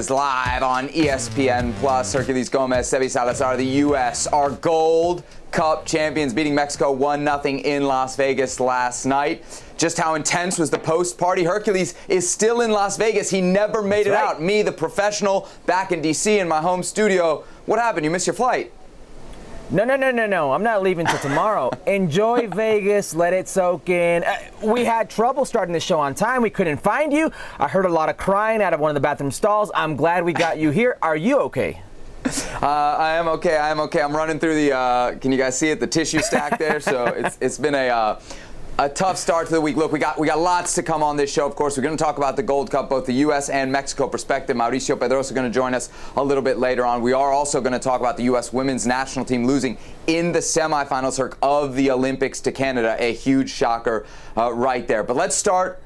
is live on ESPN Plus. Hercules Gomez, Sebi Salazar, the U.S. are Gold Cup champions, beating Mexico 1 0 in Las Vegas last night. Just how intense was the post party? Hercules is still in Las Vegas. He never made That's it right. out. Me, the professional, back in D.C. in my home studio. What happened? You missed your flight. No, no, no, no, no. I'm not leaving till tomorrow. Enjoy Vegas. Let it soak in. Uh, we had trouble starting the show on time. We couldn't find you. I heard a lot of crying out of one of the bathroom stalls. I'm glad we got you here. Are you okay? Uh, I am okay. I am okay. I'm running through the. Uh, can you guys see it? The tissue stack there. So it's it's been a uh, a tough start to the week. Look, we got we got lots to come on this show. Of course, we're going to talk about the Gold Cup, both the U.S. and Mexico perspective. Mauricio Pedroza going to join us a little bit later on. We are also going to talk about the U.S. women's national team losing in the semifinals of the Olympics to Canada. A huge shocker uh, right there. But let's start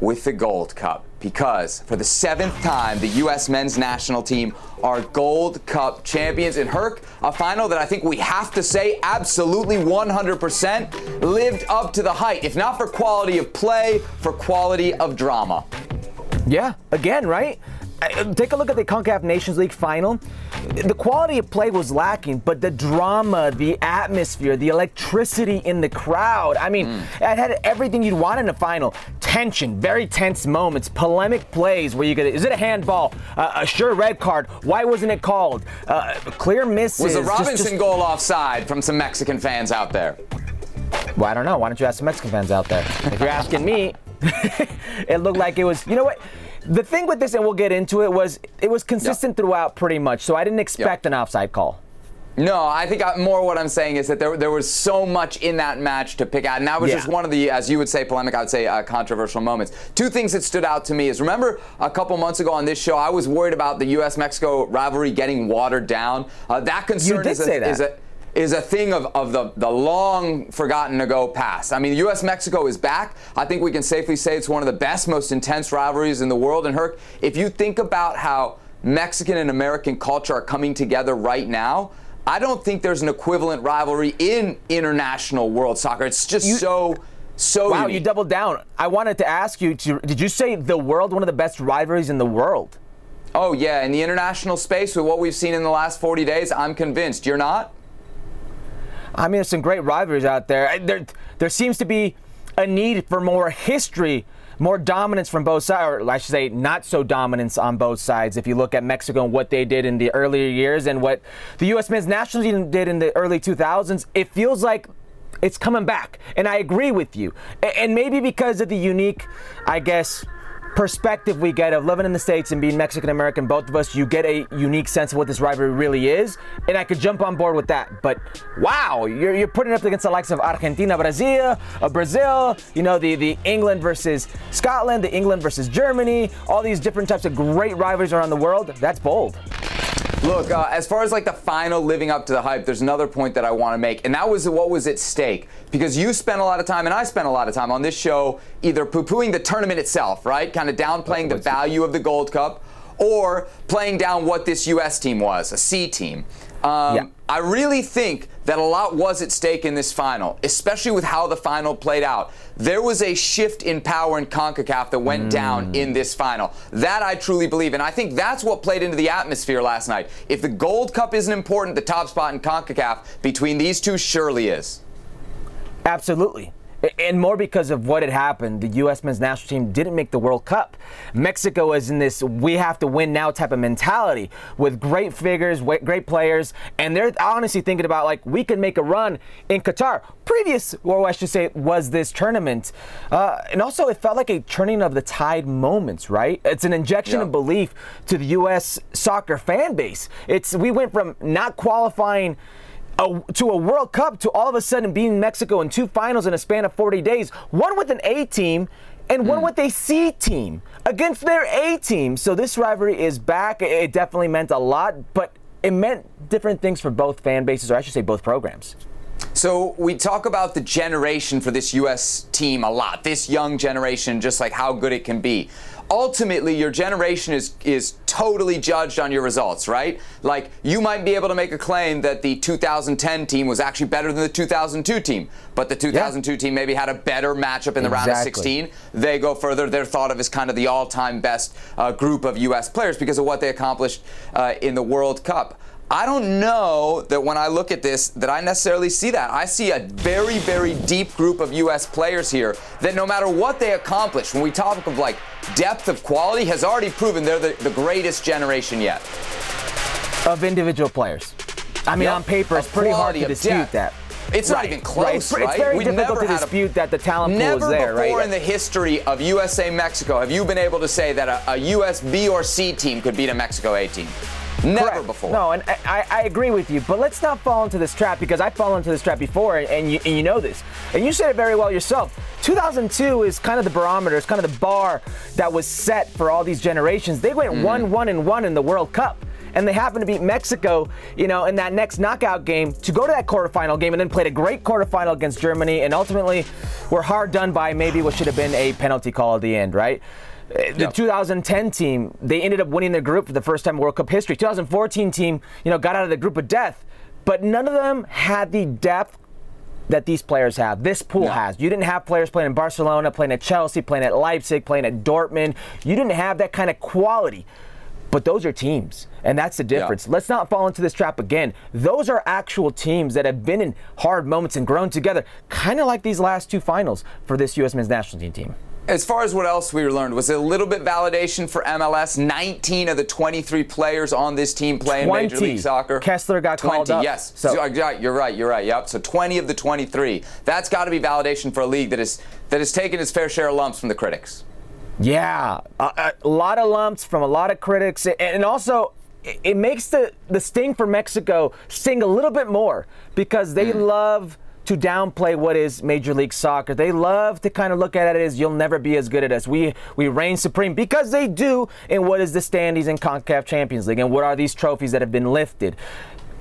with the Gold Cup because for the seventh time, the U.S. men's national team are Gold Cup champions. In Herc, a final that I think we have to say absolutely 100% lived up to the height, if not for quality of play, for quality of drama. Yeah, again, right? Take a look at the CONCACAF Nations League final. The quality of play was lacking, but the drama, the atmosphere, the electricity in the crowd. I mean, mm. it had everything you'd want in a final. Tension, very tense moments, polemic plays where you get is it a handball, uh, a sure red card? Why wasn't it called? Uh, clear misses. Was the Robinson just, just, goal offside from some Mexican fans out there? Well, I don't know. Why don't you ask some Mexican fans out there? If you're asking me, it looked like it was. You know what? The thing with this, and we'll get into it, was it was consistent throughout pretty much. So I didn't expect an offside call. No, I think I, more what I'm saying is that there, there was so much in that match to pick out, and that was yeah. just one of the, as you would say, polemic, I would say, uh, controversial moments. Two things that stood out to me is remember a couple months ago on this show, I was worried about the U.S.-Mexico rivalry getting watered down. Uh, that concern is a, is a is a thing of, of the, the long forgotten ago past. I mean, US Mexico is back. I think we can safely say it's one of the best, most intense rivalries in the world. And Herc, if you think about how Mexican and American culture are coming together right now, I don't think there's an equivalent rivalry in international world soccer. It's just you, so. So wow, unique. you doubled down. I wanted to ask you: to, Did you say the world, one of the best rivalries in the world? Oh yeah, in the international space, with what we've seen in the last 40 days, I'm convinced. You're not. I mean, there's some great rivalries out there. There, there seems to be a need for more history, more dominance from both sides, or I should say, not so dominance on both sides. If you look at Mexico and what they did in the earlier years and what the U.S. men's national team did in the early 2000s, it feels like it's coming back. And I agree with you. And maybe because of the unique, I guess, perspective we get of living in the States and being Mexican American, both of us, you get a unique sense of what this rivalry really is. And I could jump on board with that. But wow, you're, you're putting it up against the likes of Argentina, Brazil, uh, Brazil, you know, the, the England versus Scotland, the England versus Germany, all these different types of great rivalries around the world. That's bold. Look, uh, as far as like the final living up to the hype, there's another point that I want to make, and that was what was at stake. Because you spent a lot of time, and I spent a lot of time on this show, either poo-pooing the tournament itself, right, kind of downplaying the value of the Gold Cup, or playing down what this U.S. team was, a C team. Um, yeah. I really think that a lot was at stake in this final, especially with how the final played out. There was a shift in power in CONCACAF that went mm. down in this final. That I truly believe. And I think that's what played into the atmosphere last night. If the Gold Cup isn't important, the top spot in CONCACAF between these two surely is. Absolutely. And more because of what had happened, the U.S. men's national team didn't make the World Cup. Mexico is in this we have to win now type of mentality with great figures, great players, and they're honestly thinking about like we can make a run in Qatar. Previous, or I should say, was this tournament, uh, and also it felt like a turning of the tide moments. Right? It's an injection of belief to the U.S. soccer fan base. It's we went from not qualifying a, to a World Cup to all of a sudden being Mexico in two finals in a span of 40 days, one with an A team and one mm. with a C team against their A team. So this rivalry is back. It definitely meant a lot, but it meant different things for both fan bases, or I should say both programs. So we talk about the generation for this U.S. team a lot, this young generation, just like how good it can be. Ultimately your generation is is totally judged on your results, right? Like you might be able to make a claim that the 2010 team was actually better than the 2002 team, but the 2002 yeah. team maybe had a better matchup in the exactly. round of 16. They go further. They're thought of as kind of the all-time best uh, group of U.S. players because of what they accomplished uh, in the World Cup. I don't know that when I look at this that I necessarily see that. I see a very, very deep group of U.S. players here that no matter what they accomplish, when we talk of like depth of quality, has already proven they're the, the greatest generation yet. Of individual players. I mean, yep. on paper, it's pretty hard to dispute depth. that. It's right. not even close, right? It's, right? it's very We've difficult to dispute a, that the talent pool is there, right? Never before in the history of USA Mexico have you been able to say that a, a US B or C team could beat a Mexico A team. Never Correct. before. No, and I, I, agree with you, but let's not fall into this trap because I've fallen into this trap before, and you, and you know this. And you said it very well yourself. 2002 is kind of the barometer, it's kind of the bar that was set for all these generations. They went mm. 1 1 and 1 in the World Cup and they happened to beat Mexico, you know, in that next knockout game to go to that quarterfinal game and then played a great quarterfinal against Germany and ultimately were hard done by maybe what should have been a penalty call at the end, right? Uh, the yep. 2010 team, they ended up winning their group for the first time in World Cup history. 2014 team, you know, got out of the group of death, but none of them had the depth that these players have. This pool no. has. You didn't have players playing in Barcelona, playing at Chelsea, playing at Leipzig, playing at Dortmund. You didn't have that kind of quality. But those are teams, and that's the difference. Yeah. Let's not fall into this trap again. Those are actual teams that have been in hard moments and grown together, kind of like these last two finals for this U.S. men's national team team. As far as what else we learned, was it a little bit validation for MLS? 19 of the 23 players on this team play in Major League Soccer. Kessler got 20, called up. Yes. So. so you're right. You're right. Yep. So 20 of the 23. That's got to be validation for a league that is that has taken its fair share of lumps from the critics. Yeah, a, a lot of lumps from a lot of critics, and also it makes the the sting for Mexico sting a little bit more because they mm. love to downplay what is Major League Soccer. They love to kind of look at it as you'll never be as good at us. We we reign supreme because they do in what is the standings in CONCACAF Champions League and what are these trophies that have been lifted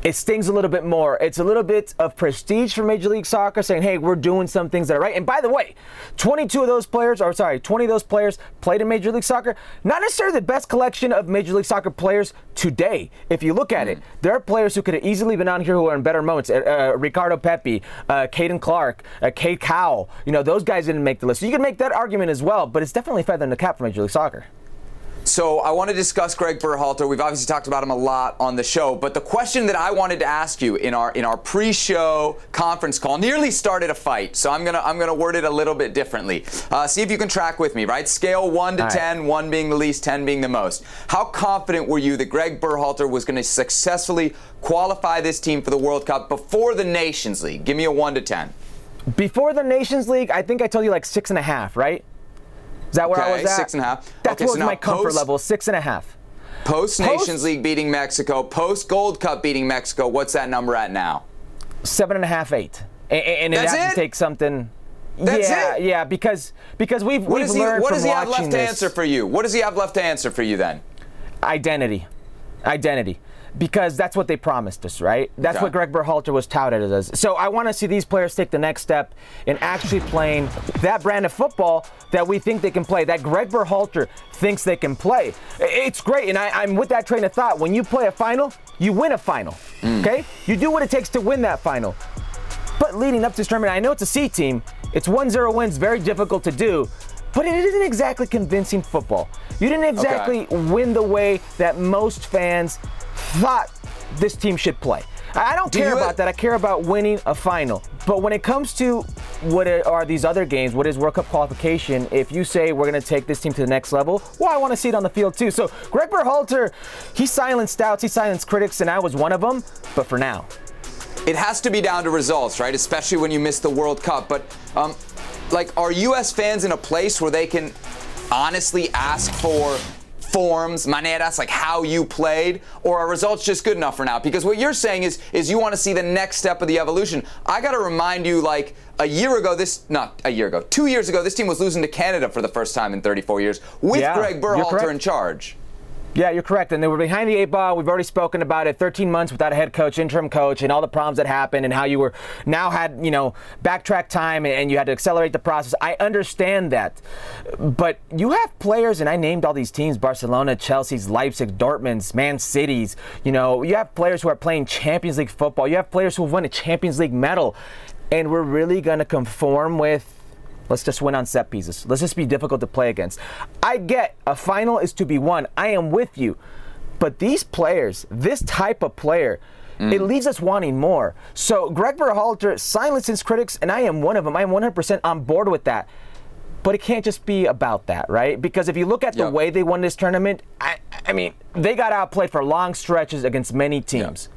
it stings a little bit more. It's a little bit of prestige for Major League Soccer saying, hey, we're doing some things that are right. And by the way, 22 of those players, or sorry, 20 of those players played in Major League Soccer. Not necessarily the best collection of Major League Soccer players today. If you look at mm. it, there are players who could have easily been on here who are in better moments. Uh, uh, Ricardo Pepi, uh, Caden Clark, uh, Cade Cowell. You know, those guys didn't make the list. So you can make that argument as well, but it's definitely feather in the cap for Major League Soccer. So I want to discuss Greg Berhalter. We've obviously talked about him a lot on the show, but the question that I wanted to ask you in our in our pre-show conference call nearly started a fight. So I'm gonna I'm gonna word it a little bit differently. Uh, see if you can track with me. Right, scale one to All ten, right. one being the least, ten being the most. How confident were you that Greg Berhalter was going to successfully qualify this team for the World Cup before the Nations League? Give me a one to ten. Before the Nations League, I think I told you like six and a half, right? Is that where okay, I was at? Six and a half. That's okay, so my comfort post, level, six and a half. Post Nations League beating Mexico, post Gold Cup beating Mexico. What's that number at now? Seven and a half, eight. And, and it has it? to take something. That's yeah, it? yeah, because because we've what we've he, learned What does he have left this, to answer for you? What does he have left to answer for you then? Identity, identity because that's what they promised us, right? That's okay. what Greg Berhalter was touted as. So I want to see these players take the next step in actually playing that brand of football that we think they can play, that Greg Berhalter thinks they can play. It's great, and I, am with that train of thought. When you play a final, you win a final, mm. okay? You do what it takes to win that final. But leading up to this tournament, I know it's a C team. It's 1-0 wins, very difficult to do but it isn't exactly convincing football. You didn't exactly okay. win the way that most fans thought this team should play. I don't care about that. I care about winning a final. But when it comes to what are these other games, what is World Cup qualification, if you say we're going to take this team to the next level, well, I want to see it on the field too. So Greg Berhalter, he silenced doubts, he silenced critics, and I was one of them. But for now, it has to be down to results, right? Especially when you miss the World Cup. But um, like, are U.S. fans in a place where they can honestly ask for forms, maneras, like how you played, or are results just good enough for now? Because what you're saying is is you want to see the next step of the evolution. I got to remind you, like a year ago, this not a year ago, two years ago, this team was losing to Canada for the first time in 34 years with yeah, Greg Berhalter in charge. Yeah, you're correct. And they were behind the eight ball. We've already spoken about it. 13 months without a head coach, interim coach, and all the problems that happened, and how you were now had you know backtrack time and you had to accelerate the process. I understand that, but you have players, and I named all these teams: Barcelona, Chelsea's, Leipzig, Dortmund's, Man City's. You know, you have players who are playing Champions League football. You have players who have won a Champions League medal, and we're really going to conform with Let's just win on set pieces. Let's just be difficult to play against. I get a final is to be won. I am with you. But these players, this type of player, mm. it leaves us wanting more. So Greg Berhalter silences critics, and I am one of them. I am 100% on board with that. But it can't just be about that, right? Because if you look at the yep. way they won this tournament, I, I, mean, they got outplayed for long stretches against many teams.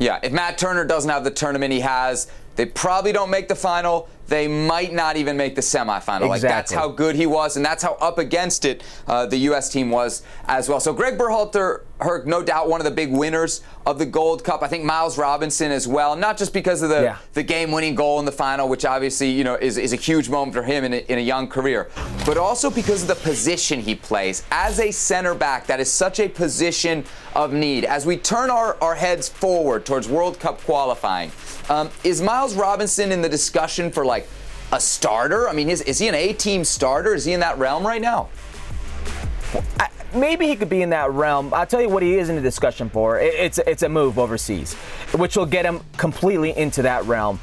Yeah. yeah, if Matt Turner doesn't have the tournament he has, they probably don't make the final. They might not even make the semifinal. Exactly. Like that's how good he was, and that's how up against it uh, the U.S. team was as well. So Greg Berhalter, Herc, no doubt one of the big winners of the Gold Cup. I think Miles Robinson as well, not just because of the, yeah. the game-winning goal in the final, which obviously you know is, is a huge moment for him in a, in a young career, but also because of the position he plays as a center back. That is such a position of need. As we turn our, our heads forward towards World Cup qualifying. Um, is Miles Robinson in the discussion for like a starter? I mean, is, is he an A team starter? Is he in that realm right now? I, maybe he could be in that realm. I'll tell you what he is in the discussion for. It, it's it's a move overseas, which will get him completely into that realm.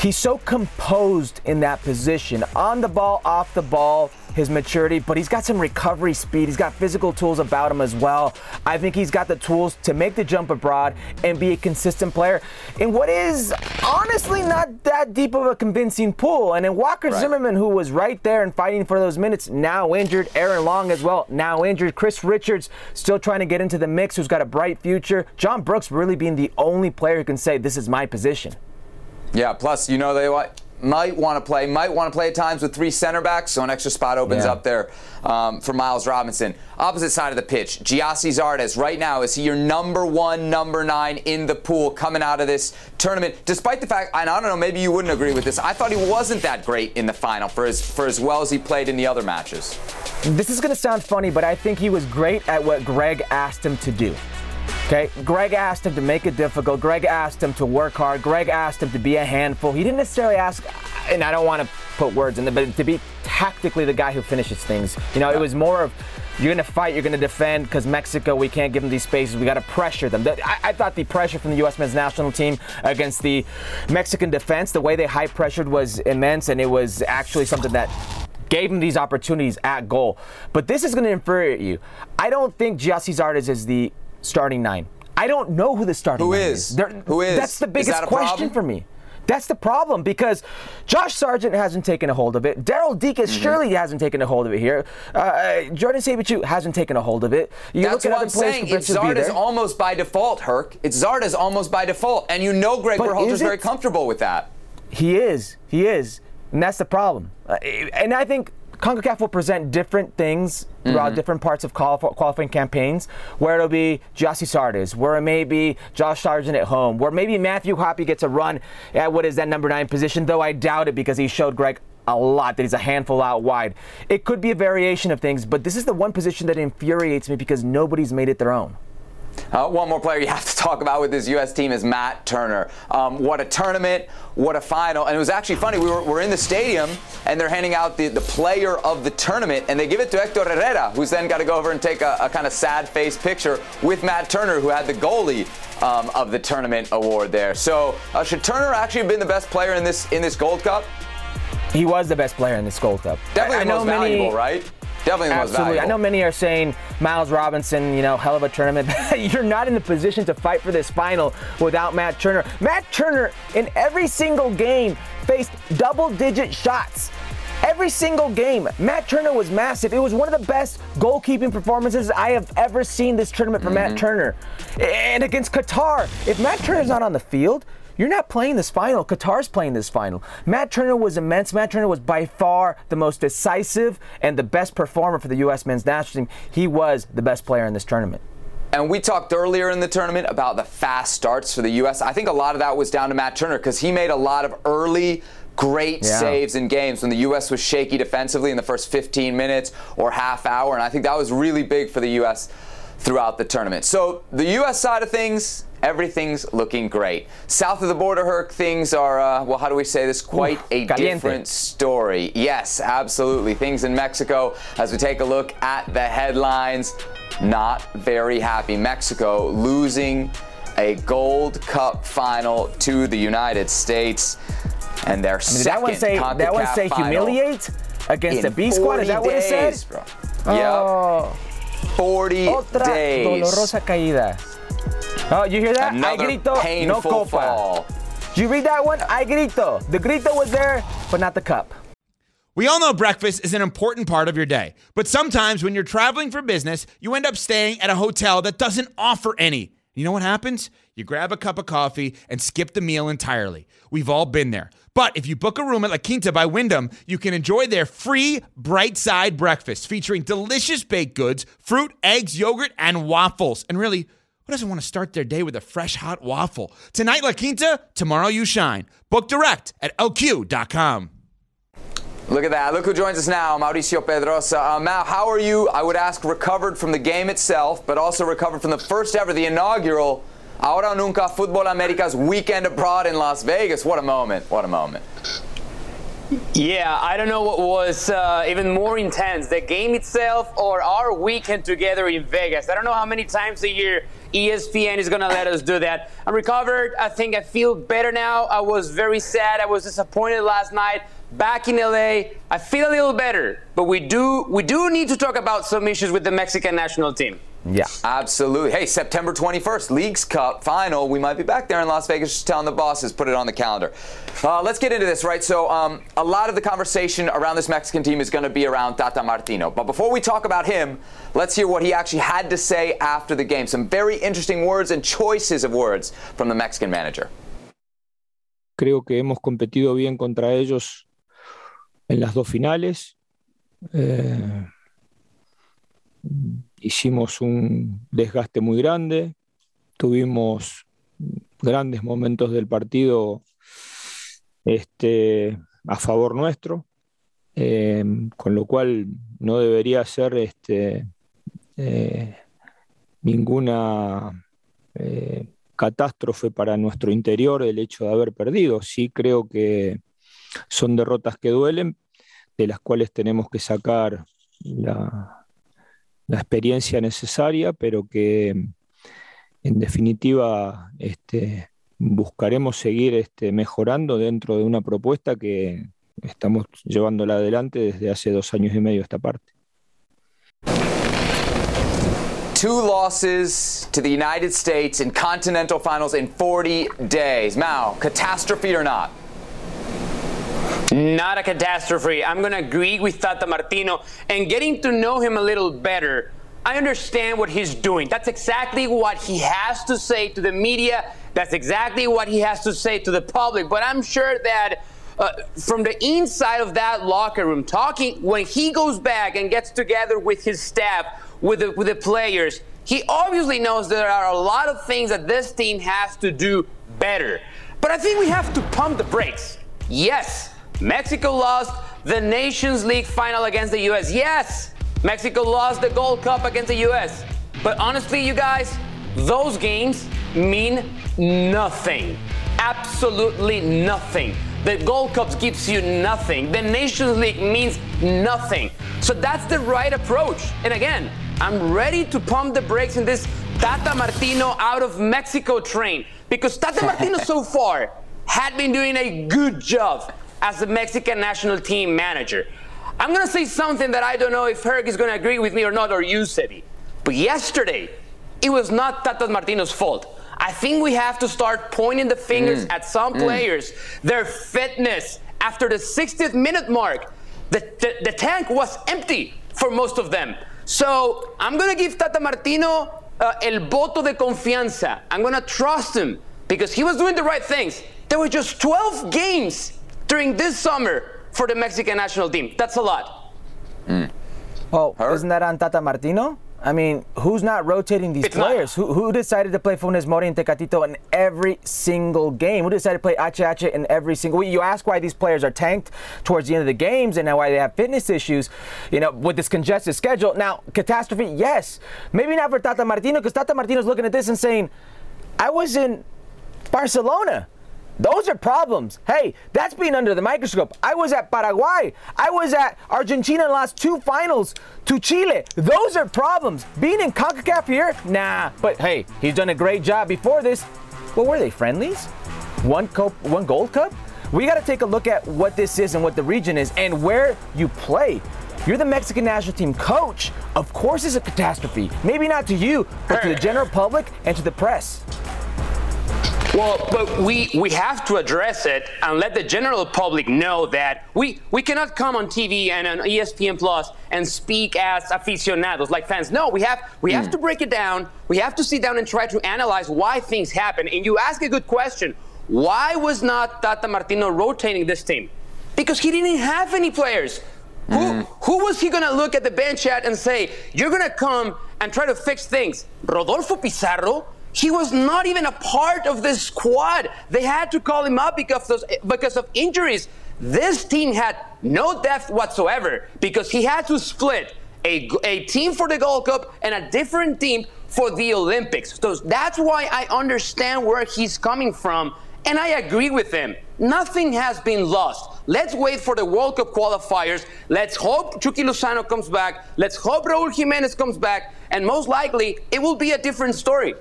He's so composed in that position, on the ball, off the ball his maturity, but he's got some recovery speed. He's got physical tools about him as well. I think he's got the tools to make the jump abroad and be a consistent player in what is honestly not that deep of a convincing pool. And then Walker right. Zimmerman, who was right there and fighting for those minutes, now injured. Aaron Long as well, now injured. Chris Richards still trying to get into the mix, who's got a bright future. John Brooks really being the only player who can say, This is my position. Yeah, plus, you know, they what? Might want to play, might want to play at times with three center backs, so an extra spot opens yeah. up there um, for Miles Robinson. Opposite side of the pitch, Gyasi Zardes. Right now, is he your number one, number nine in the pool coming out of this tournament? Despite the fact, and I don't know, maybe you wouldn't agree with this. I thought he wasn't that great in the final for as for as well as he played in the other matches. This is going to sound funny, but I think he was great at what Greg asked him to do. Okay, Greg asked him to make it difficult. Greg asked him to work hard. Greg asked him to be a handful. He didn't necessarily ask, and I don't want to put words in there, but to be tactically the guy who finishes things. You know, it was more of you're going to fight, you're going to defend because Mexico, we can't give them these spaces. We got to pressure them. I, I, thought the pressure from the U.S. men's national team against the Mexican defense, the way they high pressured was immense, and it was actually something that gave him these opportunities at goal. But this is going to infuriate you. I don't think Gyasi Zardes is the starting nine. I don't know who the starting who nine is. is. who is? That's the biggest that question problem? for me. That's the problem because Josh Sargent hasn't taken a hold of it. Daryl Dike mm-hmm. surely hasn't taken a hold of it here. Uh, Jordan Siebatcheu hasn't taken a hold of it. You That's what I'm saying. It's Zardes almost by default, Herc. It's Zardes almost by default. And you know Greg Berhalter's very comfortable with that. He is. He is. And that's the problem. Uh, and I think CONCACAF will present different things throughout mm-hmm. different parts of qualifying campaigns, where it'll be Gyasi Zardes, where it may be Josh Sargent at home, where maybe Matthew Hoppe gets a run at what is that number nine position, though I doubt it because he showed Greg a lot that he's a handful out wide. It could be a variation of things, but this is the one position that infuriates me because nobody's made it their own. Uh, one more player you have to talk about with this U.S. team is Matt Turner. Um, what a tournament, what a final. And it was actually funny. We were, we're in the stadium and they're handing out the, the player of the tournament and they give it to Hector Herrera, who's then got to go over and take a, a kind of sad face picture with Matt Turner, who had the goalie um, of the tournament award there. So uh, should Turner actually have been the best player in this in this Gold Cup? He was the best player in this Gold Cup. Definitely I, the most valuable, many, right? Definitely Absolutely. I know many are saying Miles Robinson, you know, hell of a tournament. You're not in the position to fight for this final without Matt Turner. Matt Turner, in every single game, faced double digit shots. Every single game, Matt Turner was massive. It was one of the best goalkeeping performances I have ever seen this tournament for mm-hmm. Matt Turner. And against Qatar, if Matt Turner's not on the field, you're not playing this final. Qatar's playing this final. Matt Turner was immense. Matt Turner was by far the most decisive and the best performer for the U.S. men's national team. He was the best player in this tournament. And we talked earlier in the tournament about the fast starts for the U.S. I think a lot of that was down to Matt Turner because he made a lot of early great yeah. saves in games when the U.S. was shaky defensively in the first 15 minutes or half hour. And I think that was really big for the U.S throughout the tournament. So the U.S. side of things, everything's looking great. South of the border, Herc, things are, uh, well, how do we say this? Quite Oof, a caliente. different story. Yes, absolutely. Things in Mexico, as we take a look at the headlines, not very happy. Mexico losing a Gold Cup final to the United States. And their I mean, second that one say, that one say humiliate against the B squad? Is that what days, it said? Bro. Oh. Yep. 40 Otra days. dolorosa caída. Oh, you hear that? Another I grito, painful no copa. fall. Did you read that one? I grito. The grito was there, but not the cup. We all know breakfast is an important part of your day, but sometimes when you're traveling for business, you end up staying at a hotel that doesn't offer any. You know what happens? You grab a cup of coffee and skip the meal entirely. We've all been there. But if you book a room at La Quinta by Wyndham, you can enjoy their free bright side breakfast featuring delicious baked goods, fruit, eggs, yogurt, and waffles. And really, who doesn't want to start their day with a fresh hot waffle? Tonight, La Quinta, tomorrow, you shine. Book direct at lq.com. Look at that. Look who joins us now, Mauricio Pedroza. Uh, how are you? I would ask recovered from the game itself, but also recovered from the first ever, the inaugural Ahora Nunca Futbol Americas weekend abroad in Las Vegas. What a moment. What a moment. Yeah, I don't know what was uh, even more intense, the game itself or our weekend together in Vegas. I don't know how many times a year ESPN is going to let us do that. I'm recovered. I think I feel better now. I was very sad. I was disappointed last night back in LA. I feel a little better, but we do we do need to talk about some issues with the Mexican national team. Yeah, absolutely. Hey, September 21st, Leagues Cup final. We might be back there in Las Vegas. Just telling the bosses, put it on the calendar. Uh, let's get into this, right? So, um, a lot of the conversation around this Mexican team is going to be around Tata Martino. But before we talk about him, let's hear what he actually had to say after the game. Some very interesting words and choices of words from the Mexican manager. Creo que hemos competido bien contra ellos en las dos finales. Eh, hicimos un desgaste muy grande, tuvimos grandes momentos del partido este, a favor nuestro, eh, con lo cual no debería ser este, eh, ninguna catástrofe para nuestro interior el hecho de haber perdido. Sí creo que son derrotas que duelen, de las cuales tenemos que sacar la, la experiencia necesaria, pero que en definitiva este, buscaremos seguir este, mejorando dentro de una propuesta que estamos llevándola adelante desde hace dos años y medio esta parte. Two losses to the United States in continental finals in 40 days. Mao, catastrophe or not? Not a catastrophe. I'm going to agree with Tata Martino and getting to know him a little better. I understand what he's doing. That's exactly what he has to say to the media. That's exactly what he has to say to the public. But I'm sure that uh, from the inside of that locker room, talking when he goes back and gets together with his staff, with the, with the players, he obviously knows there are a lot of things that this team has to do better. But I think we have to pump the brakes. Yes, Mexico lost the Nations League final against the US. Yes, Mexico lost the Gold Cup against the US. But honestly, you guys, those games mean nothing. Absolutely nothing. The Gold Cup gives you nothing. The Nations League means nothing. So that's the right approach. And again, I'm ready to pump the brakes in this Tata Martino out of Mexico train because Tata Martino so far had been doing a good job as the Mexican national team manager. I'm going to say something that I don't know if Herc is going to agree with me or not, or you, Sebi. But yesterday, it was not Tata Martino's fault. I think we have to start pointing the fingers mm. at some mm. players, their fitness. After the 60th minute mark, the, the, the tank was empty for most of them. So I'm going to give Tata Martino uh, el voto de confianza. I'm going to trust him because he was doing the right things. There were just 12 games during this summer for the Mexican national team. That's a lot. Mm. Well, Her? isn't that on Tata Martino? I mean, who's not rotating these It's not. players? Who, who decided to play Funes Mori and Tecatito in every single game? Who decided to play HH in every single You ask why these players are tanked towards the end of the games and now why they have fitness issues, you know, with this congested schedule. Now, catastrophe, yes. Maybe not for Tata Martino, because Tata Martino's looking at this and saying, I was in Barcelona. Those are problems. Hey, that's being under the microscope. I was at Paraguay. I was at Argentina and lost two finals to Chile. Those are problems. Being in CONCACAF here? Nah. But hey, he's done a great job before this. What were they, friendlies? One cup, one gold cup? We got to take a look at what this is and what the region is and where you play. You're the Mexican national team coach. Of course, it's a catastrophe. Maybe not to you, but to the general public and to the press. Well, but we, we have to address it and let the general public know that we, we cannot come on TV and on ESPN Plus and speak as aficionados, like fans. No, we have we have hmm. to break it down. We have to sit down and try to analyze why things happen. And you ask a good question. Why was not Tata Martino rotating this team? Because he didn't have any players. Who, hmm. who was he going to look at the bench at and say, you're going to come and try to fix things? Rodolfo Pizarro? He was not even a part of this squad. They had to call him up because of, because of injuries. This team had no depth whatsoever because he had to split a, a team for the Gold Cup and a different team for the Olympics. So that's why I understand where he's coming from. And I agree with him. Nothing has been lost. Let's wait for the World Cup qualifiers. Let's hope Chucky Lozano comes back. Let's hope Raul Jimenez comes back. And most likely, it will be a different story.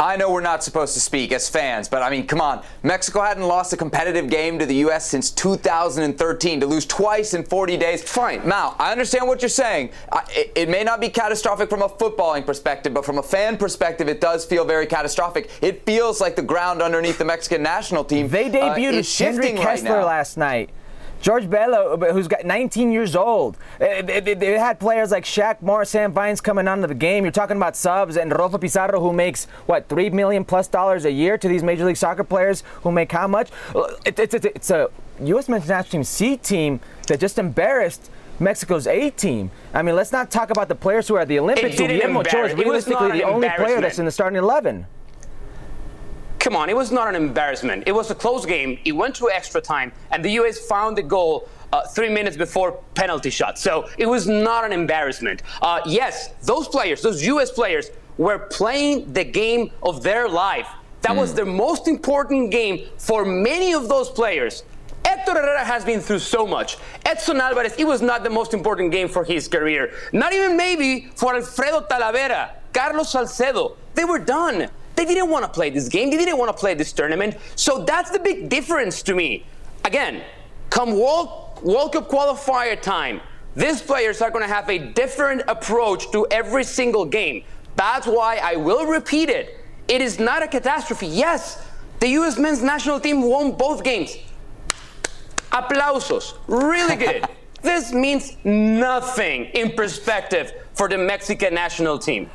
I know we're not supposed to speak as fans, but I mean, come on. Mexico hadn't lost a competitive game to the U.S. since 2013. To lose twice in 40 days. Fine. Now, I understand what you're saying. I, it, it may not be catastrophic from a footballing perspective, but from a fan perspective, it does feel very catastrophic. It feels like the ground underneath the Mexican national team They uh, debuted is Henry shifting right Kessler now. last night. George Bello, who's got 19 years old. They, had players like Shaq Morris, Sam Vines coming onto the game. You're talking about subs and Rodolfo Pizarro, who makes what three million plus dollars a year to these Major League Soccer players who make how much? It, it's it's it's a U.S. men's national team C team that just embarrassed. Mexico's A team. I mean, let's not talk about the players who are at the Olympics. who didn't Guillermo Ochoa is it realistically the only player that's in the starting 11. Come on, it was not an embarrassment. It was a close game. It went to extra time, and the U.S. found the goal uh, three minutes before penalty shot. So it was not an embarrassment. Uh, yes, those players, those U.S. players, were playing the game of their life. That was the most important game for many of those players. Hector Herrera has been through so much. Edson Alvarez, it was not the most important game for his career. Not even maybe for Alfredo Talavera, Carlos Salcedo. They were done. They didn't want to play this game. They didn't want to play this tournament. So that's the big difference to me. Again, come World, World Cup qualifier time, these players are going to have a different approach to every single game. That's why I will repeat it. It is not a catastrophe. Yes, the U.S. men's national team won both games. Aplausos. Really good. this means nothing in perspective for the Mexican national team.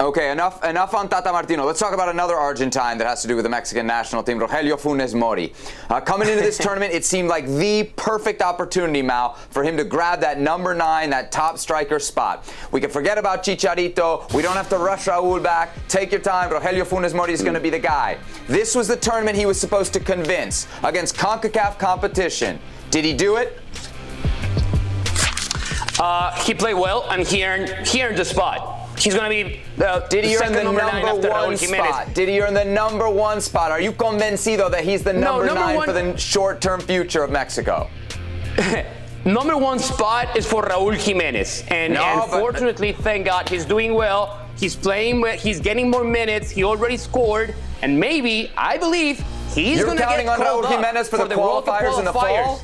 Okay, enough enough on Tata Martino. Let's talk about another Argentine that has to do with the Mexican national team, Rogelio Funes Mori. Uh, coming into this tournament, it seemed like the perfect opportunity, Mao, for him to grab that number nine, that top striker spot. We can forget about Chicharito. We don't have to rush Raul back. Take your time. Rogelio Funes Mori is going to be the guy. This was the tournament he was supposed to convince against CONCACAF competition. Did he do it? Uh, he played well, and he earned, he earned the spot. He's going to be uh, Did he the earn the number, number one spot? Did he earn the number one spot? Are you convencido that he's the No, number, number nine one- for the short-term future of Mexico? Number one spot is for Raul Jimenez, and, No, and but- fortunately, thank God, he's doing well. He's playing. well, He's getting more minutes. He already scored, and maybe I believe he's going to get on Raul up Jimenez for, the, Cup qualifiers in the fall?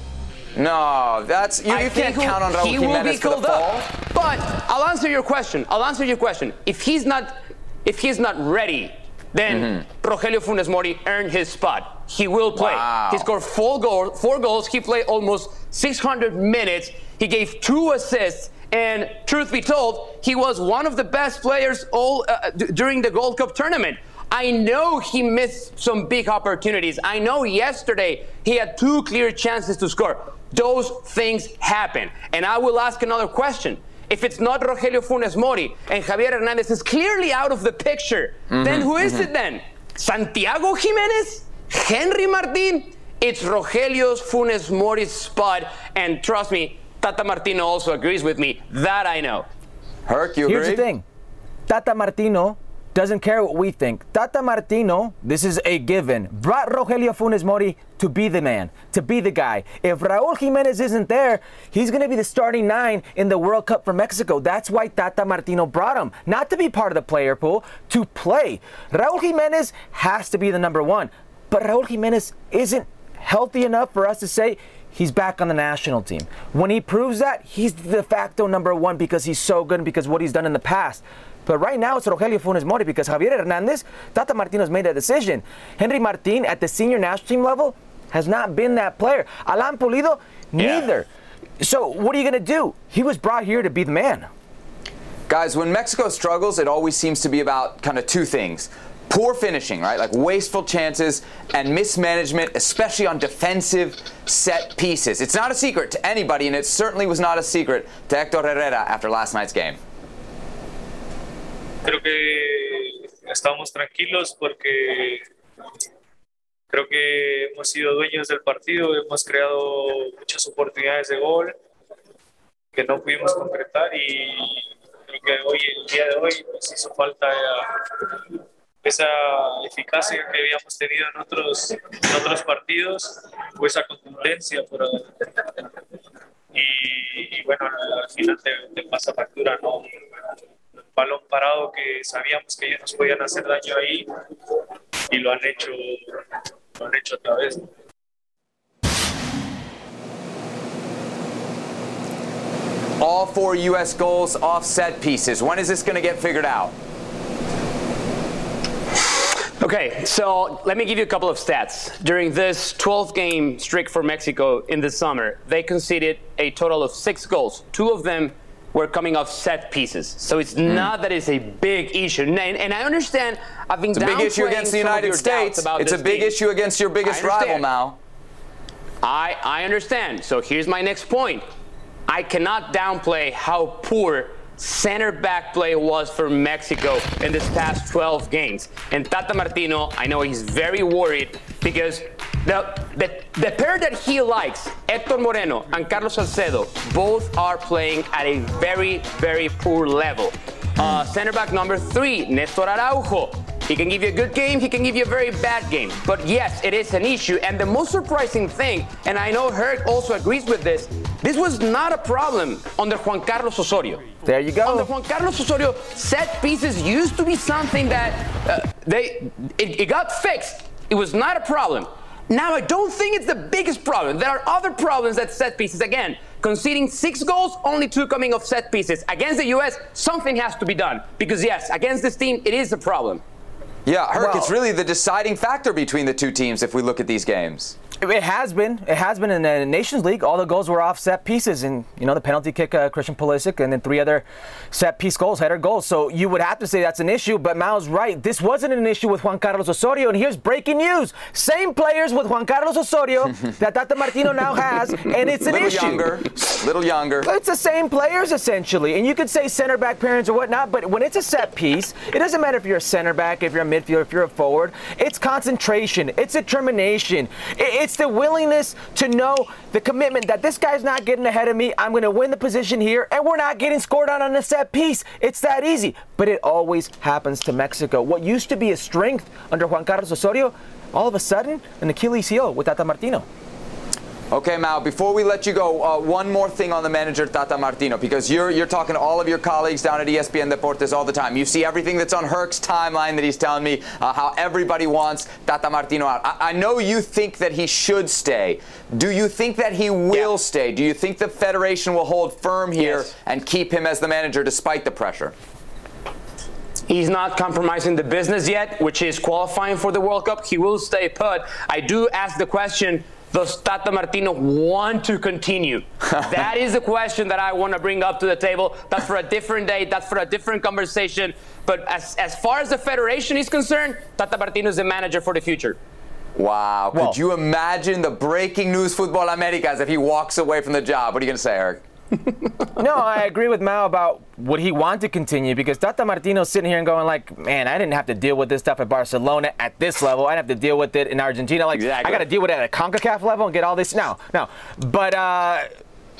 No, that's you, you can't count on Raul he will Jimenez be for the called fall. up. But I'll answer your question. I'll answer your question. If he's not, if he's not ready, then Rogelio Funes Mori earned his spot. He will play. Wow. He scored four goals. Four goals. He played almost 600 minutes. He gave two assists. And truth be told, he was one of the best players all uh, d- during the Gold Cup tournament. I know he missed some big opportunities. I know yesterday he had two clear chances to score. Those things happen. And I will ask another question. if it's not Rogelio Funes Mori and Javier Hernandez is clearly out of the picture, mm-hmm, then who is mm-hmm. it then? Santiago Jimenez? Henry Martin? It's Rogelio Funes Mori's spot, and trust me, Tata Martino also agrees with me. That I know. Herc, you agree? Here's the thing. Tata Martino doesn't care what we think. Tata Martino, this is a given, brought Rogelio Funes Mori to be the man, to be the guy. If Raul Jimenez isn't there, he's going to be the starting nine in the World Cup for Mexico. That's why Tata Martino brought him, not to be part of the player pool, to play. Raul Jimenez has to be the number one, but Raul Jimenez isn't healthy enough for us to say he's back on the national team. When he proves that, he's de facto number one because he's so good and because what he's done in the past. But right now it's Rogelio Funes Mori because Javier Hernandez, Tata Martino's made a decision. Henry Martin at the senior national team level has not been that player. Alan Pulido, neither. Yeah. So what are you going to do? He was brought here to be the man. Guys, when Mexico struggles, it always seems to be about kind of two things. Poor finishing, right? Like wasteful chances and mismanagement, especially on defensive set pieces. It's not a secret to anybody, and it certainly was not a secret to Hector Herrera after last night's game. Creo que estamos tranquilos porque creo que hemos sido dueños del partido, hemos creado muchas oportunidades de gol que no pudimos concretar y creo que hoy, el día de hoy, nos hizo falta esa eficacia que habíamos tenido en otros, en otros partidos o esa contundencia. Por, y, y, bueno, al final te, te pasa factura, ¿no? Balón parado que sabíamos que ellos nos podían hacer daño ahí y lo han hecho, lo han hecho otra vez. All four U.S. goals off set pieces. When is this going to get figured out? Okay, so let me give you a couple of stats. During this 12 game streak for Mexico in the summer, they conceded a total of six goals, two of them were coming off set pieces. So it's mm. not that it's a big issue. And, and I understand I've been It's a big issue against the United States. It's a big issue against your biggest rival now. I, I understand. So here's my next point. I cannot downplay how poor center back play was for Mexico in this past 12 games. And Tata Martino, I know he's very worried because the, the, the pair that he likes, Hector Moreno and Carlos Salcedo, both are playing at a very, very poor level. Uh, center back number three, Nestor Araujo. He can give you a good game, he can give you a very bad game. But yes, it is an issue. And the most surprising thing, and I know Herc also agrees with this, this was not a problem under Juan Carlos Osorio. There you go. Under Juan Carlos Osorio, set pieces used to be something that uh, they it, it got fixed. It was not a problem. Now, I don't think it's the biggest problem. There are other problems at set pieces. Again, conceding six goals, only two coming off set pieces. Against the U.S., something has to be done. Because, yes, against this team, it is a problem. Yeah, Herc, well, it's really the deciding factor between the two teams if we look at these games. It has been. It has been in the Nations League. All the goals were off set pieces, and you know the penalty kick, uh, Christian Pulisic, and then three other set piece goals, header goals. So you would have to say that's an issue. But Mao's right. This wasn't an issue with Juan Carlos Osorio. And here's breaking news: same players with Juan Carlos Osorio that Tata Martino now has, and it's an little issue. Younger, little younger. It's the same players essentially, and you could say center back pairings or whatnot. But when it's a set piece, it doesn't matter if you're a center back, if you're a midfielder, if you're a forward. It's concentration. It's determination. It's the willingness to know the commitment that this guy's not getting ahead of me. I'm going to win the position here, and we're not getting scored on on a set piece. It's that easy. But it always happens to Mexico. What used to be a strength under Juan Carlos Osorio, all of a sudden, an Achilles heel with Tata Martino. Okay, Mao, before we let you go, uh, one more thing on the manager, Tata Martino, because you're, you're talking to all of your colleagues down at ESPN Deportes all the time. You see everything that's on Herc's timeline that he's telling me, uh, how everybody wants Tata Martino out. I, I, know you think that he should stay. Do you think that he will yeah. stay? Do you think the Federation will hold firm here yes. and keep him as the manager despite the pressure? He's not compromising the business yet, which is qualifying for the World Cup. He will stay put. I do ask the question does Tata Martino want to continue? that is the question that I want to bring up to the table. That's for a different day. That's for a different conversation. But as, as far as the federation is concerned, Tata Martino is the manager for the future. Wow. Well, Could you imagine the breaking news Futbol Americas if he walks away from the job? What are you going to say, Herc? no, I agree with Mao about would he want to continue because Tata Martino's sitting here and going like, man, I didn't have to deal with this stuff at Barcelona at this level. I'd have to deal with it in Argentina. Like, exactly. I got to deal with it at a CONCACAF level and get all this. No, no. But uh,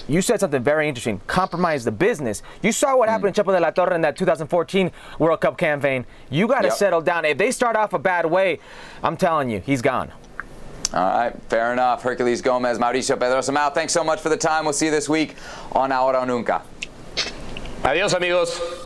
you said something very interesting. Compromise the business. You saw what happened mm. in Chepo de la Torre in that 2014 World Cup campaign. You got to yep. settle down. If they start off a bad way, I'm telling you, he's gone. All right, fair enough. Hercules Gomez, Mauricio Pedroza. Mao, thanks so much for the time. We'll see you this week on Ahora Nunca. Adios, amigos.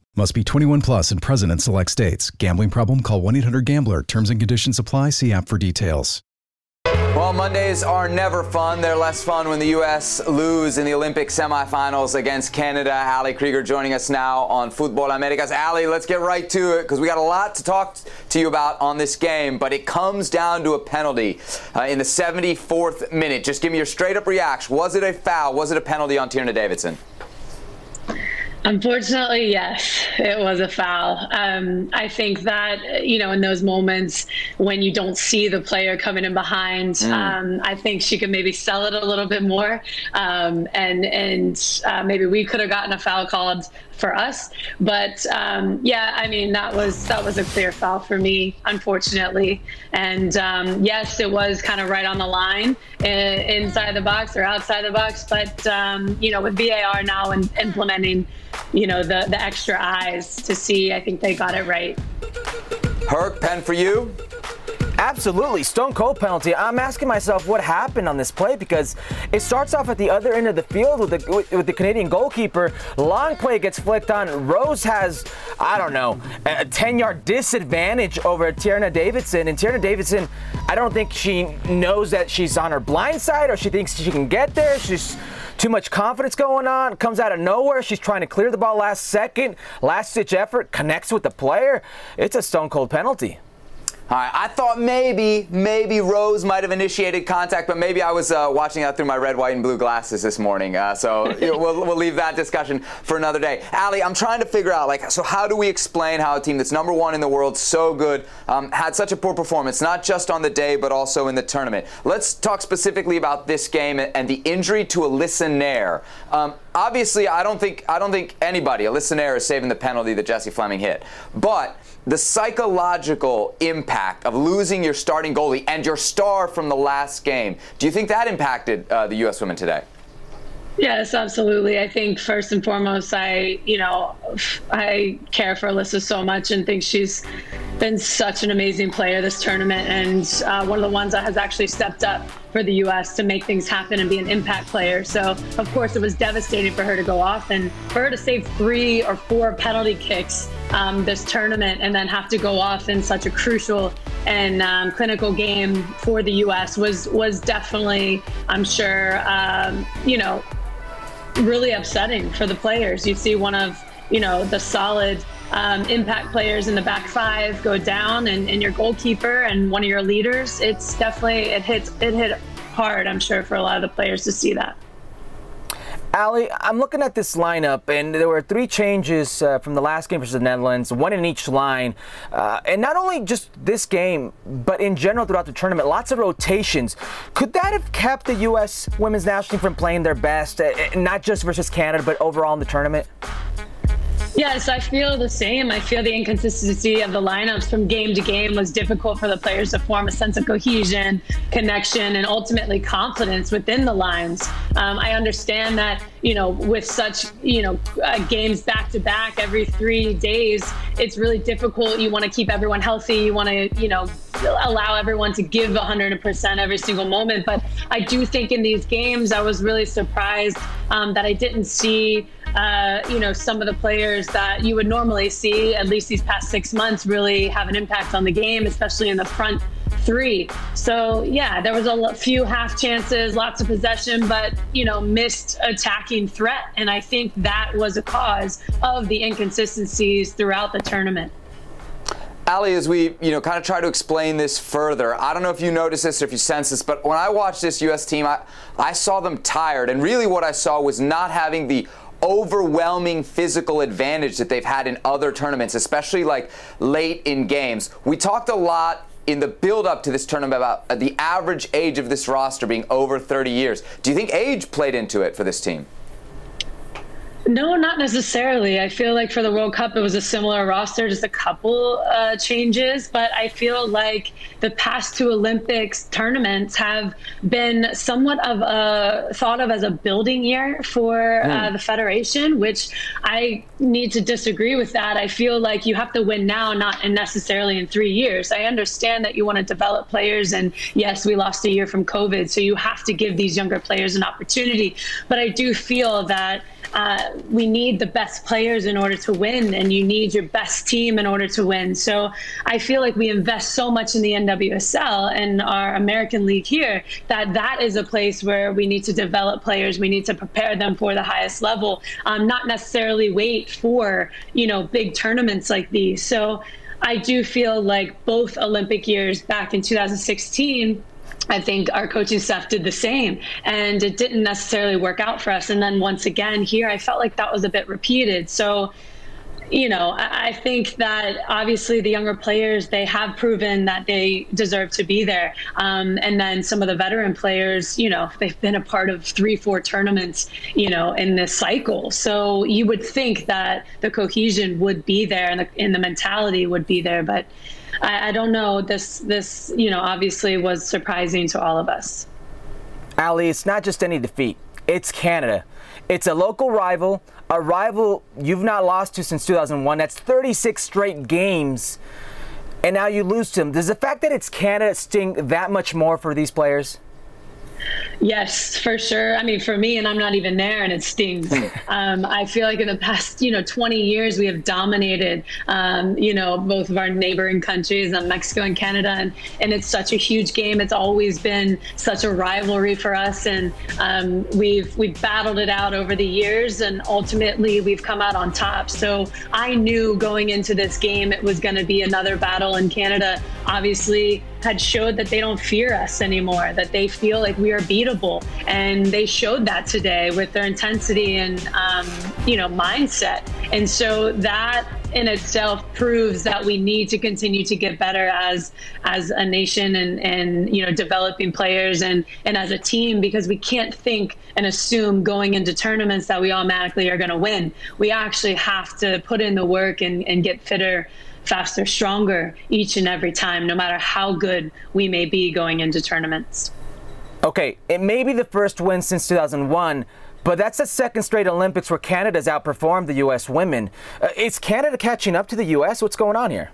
Must be 21 plus and present in select states. Gambling problem? Call 1 800 GAMBLER. Terms and conditions apply. See app for details. Well, Mondays are never fun. They're less fun when the U.S. lose in the Olympic semifinals against Canada. Ali Krieger joining us now on Futbol Americas. Ali, let's get right to it because we got a lot to talk to you about on this game, but it comes down to a penalty uh, in the 74th minute. Just give me your straight up reaction. Was it a foul? Was it a penalty on Tierna Davidson? Unfortunately, yes, it was a foul. Um, I think that, you know, in those moments when you don't see the player coming in behind, mm. um, I think she could maybe sell it a little bit more. Um, and and uh, maybe we could have gotten a foul called for us. But um, yeah, I mean that was that was a clear foul for me, unfortunately. And um, yes, it was kind of right on the line uh, inside the box or outside the box. But um, you know, with VAR now and implementing, you know, the the extra eyes to see, I think they got it right. Herc, pen for you. Absolutely, stone cold penalty. I'm asking myself what happened on this play because it starts off at the other end of the field with the with the Canadian goalkeeper. Long play gets flicked on. Rose has, I don't know, a 10 yard disadvantage over Tierna Davidson. And Tierna Davidson, I don't think she knows that she's on her blind side or she thinks she can get there. She's too much confidence going on. Comes out of nowhere. She's trying to clear the ball last second. Last ditch effort. Connects with the player. It's a stone cold penalty. All right, I thought maybe, maybe Rose might have initiated contact, but maybe I was uh, watching that through my red, white, and blue glasses this morning. Uh, so we'll, we'll leave that discussion for another day. Ali, I'm trying to figure out, like, so how do we explain how a team that's number one in the world, so good, um, had such a poor performance, not just on the day, but also in the tournament? Let's talk specifically about this game and the injury to Alyssa Naeher. Um, obviously, I don't think I don't think anybody, Alyssa Naeher, is saving the penalty that Jessie Fleming hit, but the psychological impact of losing your starting goalie and your star from the last game. Do you think that impacted uh, the U.S. women today? Yes, absolutely. I think first and foremost, I, you know, I care for Alyssa so much and think she's been such an amazing player this tournament and uh, one of the ones that has actually stepped up for the U.S. to make things happen and be an impact player. So, of course, it was devastating for her to go off and for her to save three or four penalty kicks um, this tournament and then have to go off in such a crucial and um, clinical game for the U.S. was was definitely, I'm sure, um, you know, really upsetting for the players. You see one of you know the solid um, impact players in the back five go down, and, and your goalkeeper and one of your leaders. It's definitely it hits it hit hard. I'm sure for a lot of the players to see that. Ali, I'm looking at this lineup, and there were three changes uh, from the last game versus the Netherlands, one in each line. Uh, and not only just this game, but in general throughout the tournament, lots of rotations. Could that have kept the U.S. women's national team from playing their best, uh, not just versus Canada, but overall in the tournament? Yes, I feel the same. I feel the inconsistency of the lineups from game to game was difficult for the players to form a sense of cohesion, connection, and ultimately confidence within the lines. Um, I understand that, you know, with such, you know, uh, games back to back every three days, it's really difficult. You want to keep everyone healthy. You want to, you know, allow everyone to give 100% every single moment. But I do think in these games, I was really surprised um, that I didn't see uh, you know, some of the players that you would normally see, at least these past six months, really have an impact on the game, especially in the front three. So yeah, there was a few half chances, lots of possession, but you know, missed attacking threat, and I think that was a cause of the inconsistencies throughout the tournament. Ali, as we you know kind of try to explain this further, I don't know if you noticed this or if you sense this, but when I watched this U.S. team, I, I saw them tired, and really what I saw was not having the overwhelming physical advantage that they've had in other tournaments, especially like late in games. We talked a lot in the build up to this tournament about uh, the average age of this roster being over 30 years. Do you think age played into it for this team? No, not necessarily. I feel like for the World Cup, it was a similar roster, just a couple uh, changes. But I feel like the past two Olympics tournaments have been somewhat of a thought of as a building year for mm. uh, hmm. the federation, which I need to disagree with that. I feel like you have to win now, not necessarily in three years. I understand that you want to develop players, and yes, we lost a year from COVID, so you have to give these younger players an opportunity. But I do feel that uh, we need the best players in order to win, and you need your best team in order to win. So I feel like we invest so much in the NWSL and our American League here that that is a place where we need to develop players. We need to prepare them for the highest level, um, not necessarily wait for you know big tournaments like these. So. I do feel like both Olympic years back in 2016 I think our coaching staff did the same, and it didn't necessarily work out for us. And then once again here, I felt like that was a bit repeated. So, you know, I think that obviously the younger players they have proven that they deserve to be there, um, and then some of the veteran players, you know, they've been a part of three, four tournaments, you know, in this cycle. So you would think that the cohesion would be there and the, and the mentality would be there, but I, I don't know. This this you know obviously was surprising to all of us. Ali, it's not just any defeat. It's Canada. It's a local rival, a rival you've not lost to since 2001. That's 36 straight games, and now you lose to them. Does the fact that it's Canada sting that much more for these players? Yes, for sure. I mean, for me, and I'm not even there, and it stings. Hmm. um, I feel like in the past, you know, 20 years, we have dominated, um, you know, both of our neighboring countries, um, Mexico and Canada, and, and it's such a huge game. It's always been such a rivalry for us, and um, we've we've battled it out over the years, and ultimately we've come out on top. So I knew going into this game it was going to be another battle, in Canada obviously had showed that they don't fear us anymore, that they feel like we are beatable. And they showed that today with their intensity and, um, you know, mindset. And so that in itself proves that we need to continue to get better as as a nation and and you know developing players and and as a team because we can't think and assume going into tournaments that we automatically are going to win we actually have to put in the work and and get fitter faster, stronger each and every time, no matter how good we may be going into tournaments. Okay, it may be the first win since 2001, but that's the second straight Olympics where Canada's outperformed the U.S. women. Uh, is Canada catching up to the U.S.? What's going on here?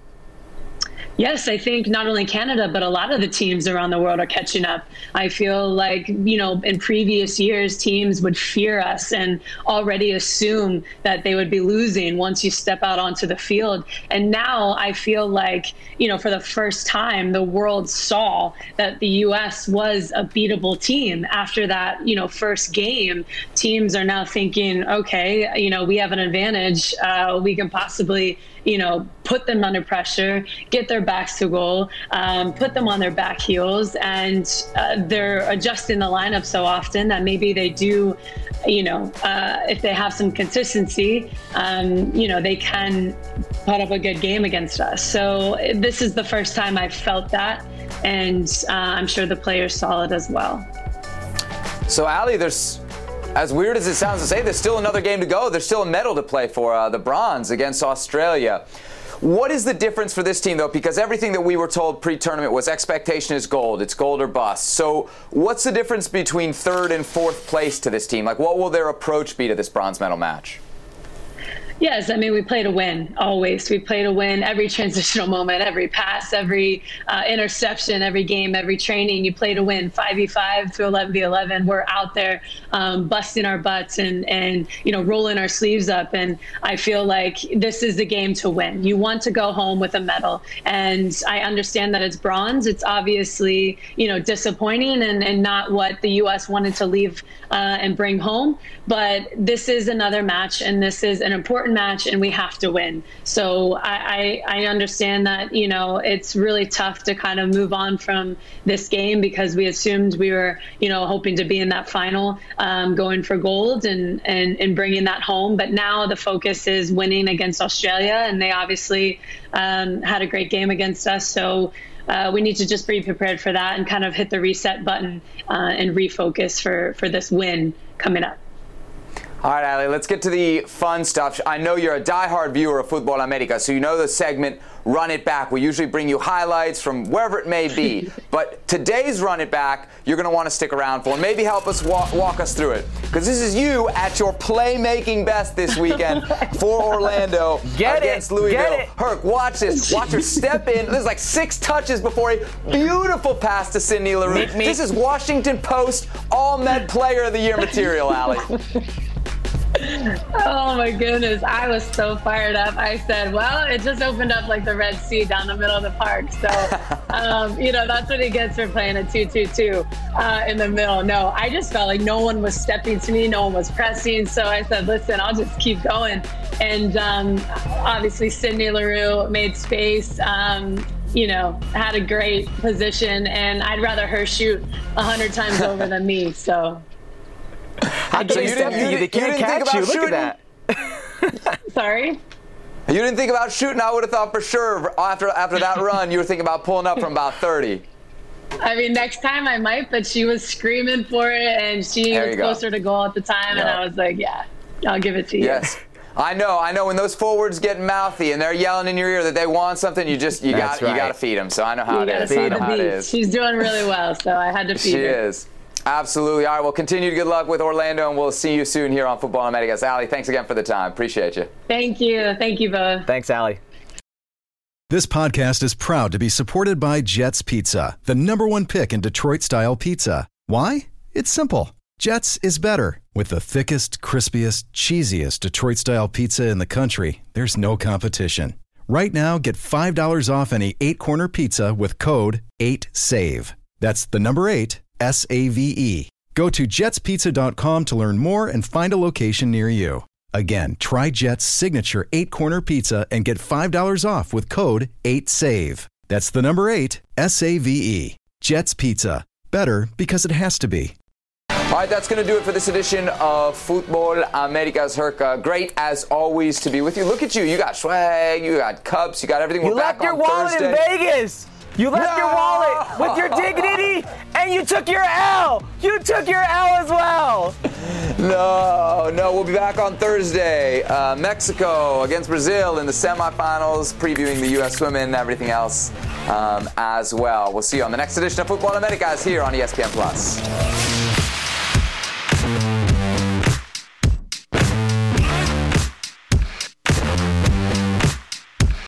Yes, I think not only Canada, but a lot of the teams around the world are catching up. I feel like, you know, in previous years, teams would fear us and already assume that they would be losing once you step out onto the field. And now I feel like, you know, for the first time, the world saw that the U.S. was a beatable team. After that, you know, first game, teams are now thinking, okay, you know, we have an advantage. Uh, we can possibly you know, put them under pressure, get their backs to goal, um, put them on their back heels, and uh, they're adjusting the lineup so often that maybe they do, you know, uh, if they have some consistency, um, you know, they can put up a good game against us. So this is the first time I've felt that, and uh, I'm sure the players saw it as well. So, Ali, there's as weird as it sounds to say, there's still another game to go. There's still a medal to play for uh, the bronze against Australia. What is the difference for this team, though? Because everything that we were told pre tournament was expectation is gold. It's gold or bust. So, what's the difference between third and fourth place to this team? Like, what will their approach be to this bronze medal match? Yes, I mean we play to win always. We play to win every transitional moment, every pass, every uh, interception, every game, every training. You play to win. Five v five through eleven v eleven. We're out there um, busting our butts and and you know rolling our sleeves up. And I feel like this is the game to win. You want to go home with a medal, and I understand that it's bronze. It's obviously you know disappointing and and not what the U.S. wanted to leave uh, and bring home. But this is another match, and this is an important match, and we have to win. So I, I, I understand that you know it's really tough to kind of move on from this game because we assumed we were you know hoping to be in that final, um, going for gold and, and and bringing that home. But now the focus is winning against Australia, and they obviously um, had a great game against us. So. Uh, we need to just be prepared for that and kind of hit the reset button uh, and refocus for, for this win coming up. All right, Ali, let's get to the fun stuff. I know you're a diehard viewer of Futbol America, so you know the segment Run It Back. We usually bring you highlights from wherever it may be. but today's Run It Back, you're going to want to stick around for. Maybe help us walk, walk us through it. Because this is you at your playmaking best this weekend for Orlando Get against it, Louisville. Herc, watch this. Watch her step in. There's like six touches before a beautiful pass to Sydney Leroux. This is Washington Post All Met Player of the Year material, Ali. Oh my goodness, I was so fired up. I said, well, it just opened up like the Red Sea down the middle of the park. So, um, you know, that's what he gets for playing a 2 2 2 uh, in the middle. No, I just felt like no one was stepping to me, no one was pressing. So I said, listen, I'll just keep going. And um, obviously, Sydney Leroux made space. Um, you know, had a great position, and I'd rather her shoot a hundred times over than me. So I So can't you step didn't- to you you. They didn't- you can't think catch you. about Look at that. sorry. You didn't think about shooting. I would have thought for sure after after that run, you were thinking about pulling up from about 30. I mean, next time I might, but she was screaming for it, and she was go. closer to goal at the time, and I was like, yeah, I'll give it to you. Yes. I know, I know. When those forwards get mouthy and they're yelling in your ear that they want something, you just you That's got you got to feed them. So I know how You it gotta. I feed know the how it beast. is. She's doing really well, so I had to feed She her. is. Absolutely. All right. Well, continue good luck with Orlando, and we'll see you soon here on Football and Americas. Ali, thanks again for the time. Appreciate you. Thank you. Thank you both. Thanks, Ali. This podcast is proud to be supported by Jets Pizza, the number one pick in Detroit style pizza. Why? It's simple. Jets is better. With the thickest, crispiest, cheesiest Detroit style pizza in the country, there's no competition. Right now, get $5 off any eight corner pizza with code 8SAVE. That's the number eight, S A V E. Go to jetspizza.com to learn more and find a location near you. Again, try Jet's signature eight corner pizza and get $5 off with code 8SAVE. That's the number eight, S A V E. Jet's Pizza. Better because it has to be. All right, that's going to do it for this edition of Futbol Americas Herca. Great as always to be with you. Look at you. You got swag, you got cups, you got everything. We're You back left your on wallet Thursday. in Vegas. You left your wallet with your dignity, and you took your L. You took your L as well. No, no, we'll be back on Thursday. Uh, Mexico against Brazil in the semifinals, previewing the U.S. women and everything else um, as well. We'll see you on the next edition of Futbol Americas here on ESPN Plus.